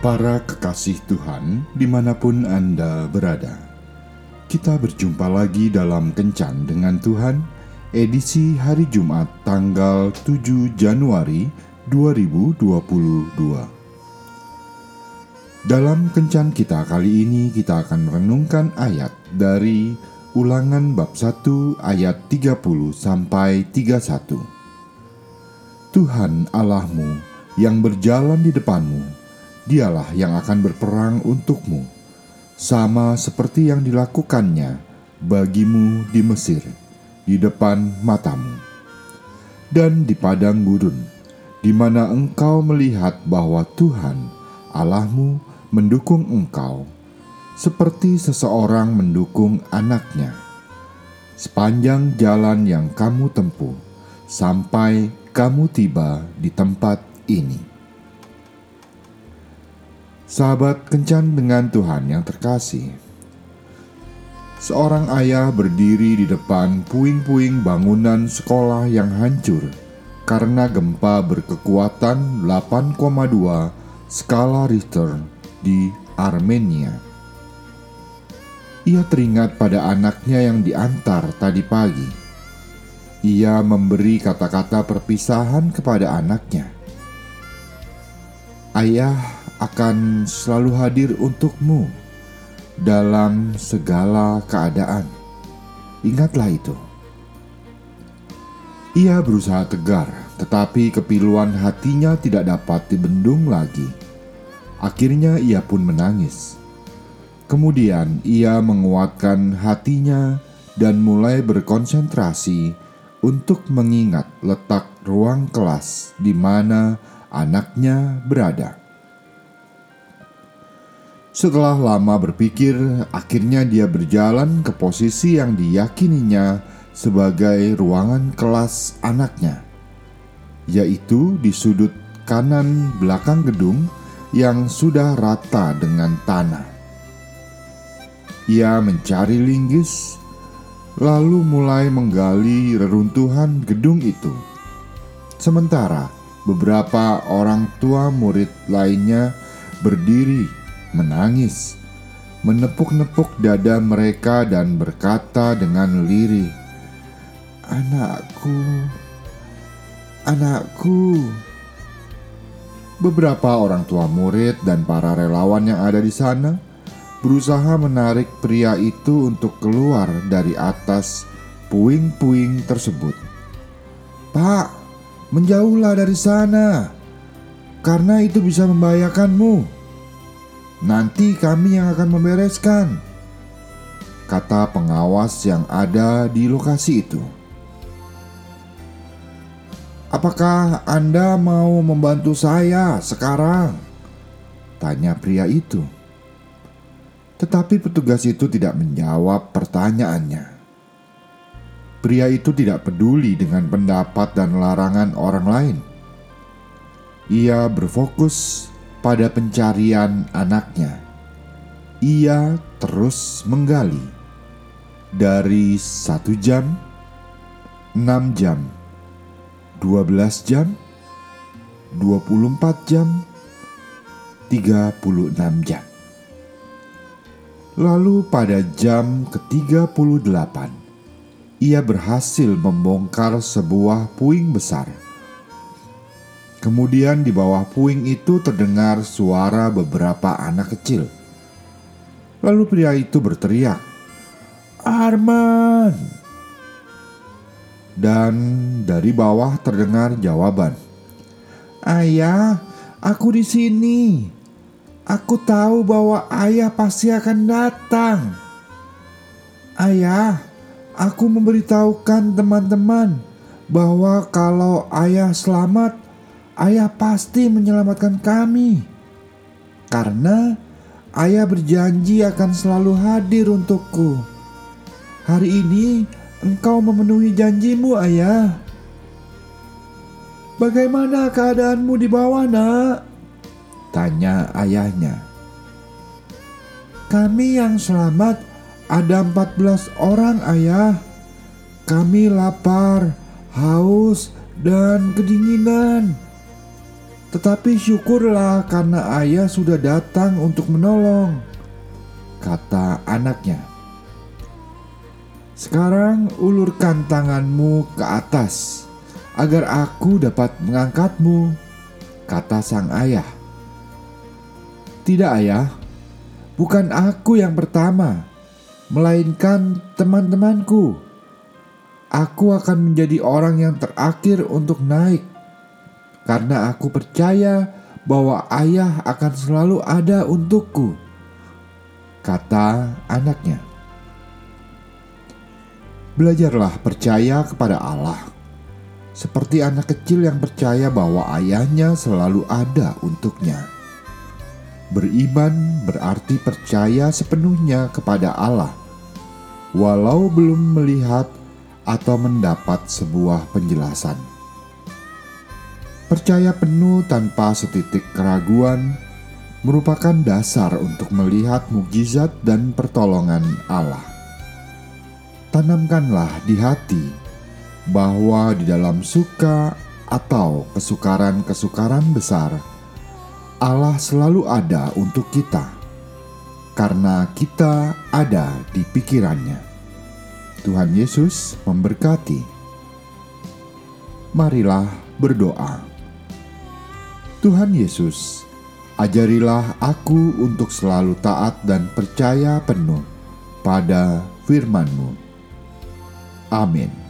Para kekasih Tuhan, di mana pun Anda berada, kita berjumpa lagi dalam Kencan dengan Tuhan, edisi hari Jumat tanggal 7 Januari 2022. Dalam Kencan kita kali ini, kita akan merenungkan ayat dari Ulangan bab 1 ayat 30 sampai 31. Tuhan Allahmu yang berjalan di depanmu dialah yang akan berperang untukmu, sama seperti yang dilakukannya bagimu di Mesir, di depan matamu, dan di padang gurun, di mana engkau melihat bahwa Tuhan Allahmu mendukung engkau, seperti seseorang mendukung anaknya, sepanjang jalan yang kamu tempuh sampai kamu tiba di tempat ini. Sahabat kencan dengan Tuhan yang terkasih. Seorang ayah berdiri di depan puing-puing bangunan sekolah yang hancur karena gempa berkekuatan 8,2 skala Richter di Armenia. Ia teringat pada anaknya yang diantar tadi pagi. Ia memberi kata-kata perpisahan kepada anaknya. Ayah akan selalu hadir untukmu dalam segala keadaan. Ingatlah itu. Ia berusaha tegar, tetapi kepiluan hatinya tidak dapat dibendung lagi. Akhirnya ia pun menangis. Kemudian ia menguatkan hatinya dan mulai berkonsentrasi untuk mengingat letak ruang kelas di mana anaknya berada. Setelah lama berpikir, akhirnya dia berjalan ke posisi yang diyakininya sebagai ruangan kelas anaknya, yaitu di sudut kanan belakang gedung yang sudah rata dengan tanah. Ia mencari linggis, lalu mulai menggali reruntuhan gedung itu. Sementara beberapa orang tua murid lainnya berdiri menangis, menepuk-nepuk dada mereka dan berkata dengan lirih, "Anakku, anakku." Beberapa orang tua murid dan para relawan yang ada di sana berusaha menarik pria itu untuk keluar dari atas puing-puing tersebut. "Pak, menjauhlah dari sana, karena itu bisa membahayakanmu." Nanti kami yang akan membereskan, kata pengawas yang ada di lokasi itu. Apakah Anda mau membantu saya sekarang? Tanya pria itu. Tetapi petugas itu tidak menjawab pertanyaannya. Pria itu tidak peduli dengan pendapat dan larangan orang lain. Ia berfokus pada pencarian anaknya. Ia terus menggali dari satu jam, enam jam, dua belas jam, dua puluh empat jam, tiga puluh enam jam. Lalu pada jam ke-38, ia berhasil membongkar sebuah puing besar Kemudian di bawah puing itu terdengar suara beberapa anak kecil. Lalu pria itu berteriak, "Arman!" Dan dari bawah terdengar jawaban, "Ayah, aku di sini. Aku tahu bahwa ayah pasti akan datang." Ayah, aku memberitahukan teman-teman bahwa kalau ayah selamat, Ayah pasti menyelamatkan kami, karena Ayah berjanji akan selalu hadir untukku. Hari ini engkau memenuhi janjimu, Ayah. Bagaimana keadaanmu di bawah, Nak? Tanya ayahnya. Kami yang selamat ada 14 orang, Ayah. Kami lapar, haus, dan kedinginan. Tetapi syukurlah karena ayah sudah datang untuk menolong, kata anaknya. Sekarang ulurkan tanganmu ke atas, agar aku dapat mengangkatmu, kata sang ayah. Tidak, ayah, bukan aku yang pertama, melainkan teman-temanku. Aku akan menjadi orang yang terakhir untuk naik karena aku percaya bahwa ayah akan selalu ada untukku, kata anaknya. Belajarlah percaya kepada Allah, seperti anak kecil yang percaya bahwa ayahnya selalu ada untuknya. Beriman berarti percaya sepenuhnya kepada Allah, walau belum melihat atau mendapat sebuah penjelasan. Percaya penuh tanpa setitik keraguan merupakan dasar untuk melihat mukjizat dan pertolongan Allah. Tanamkanlah di hati bahwa di dalam suka atau kesukaran-kesukaran besar, Allah selalu ada untuk kita karena kita ada di pikirannya. Tuhan Yesus memberkati. Marilah berdoa. Tuhan Yesus, ajarilah aku untuk selalu taat dan percaya penuh pada firman-Mu. Amin.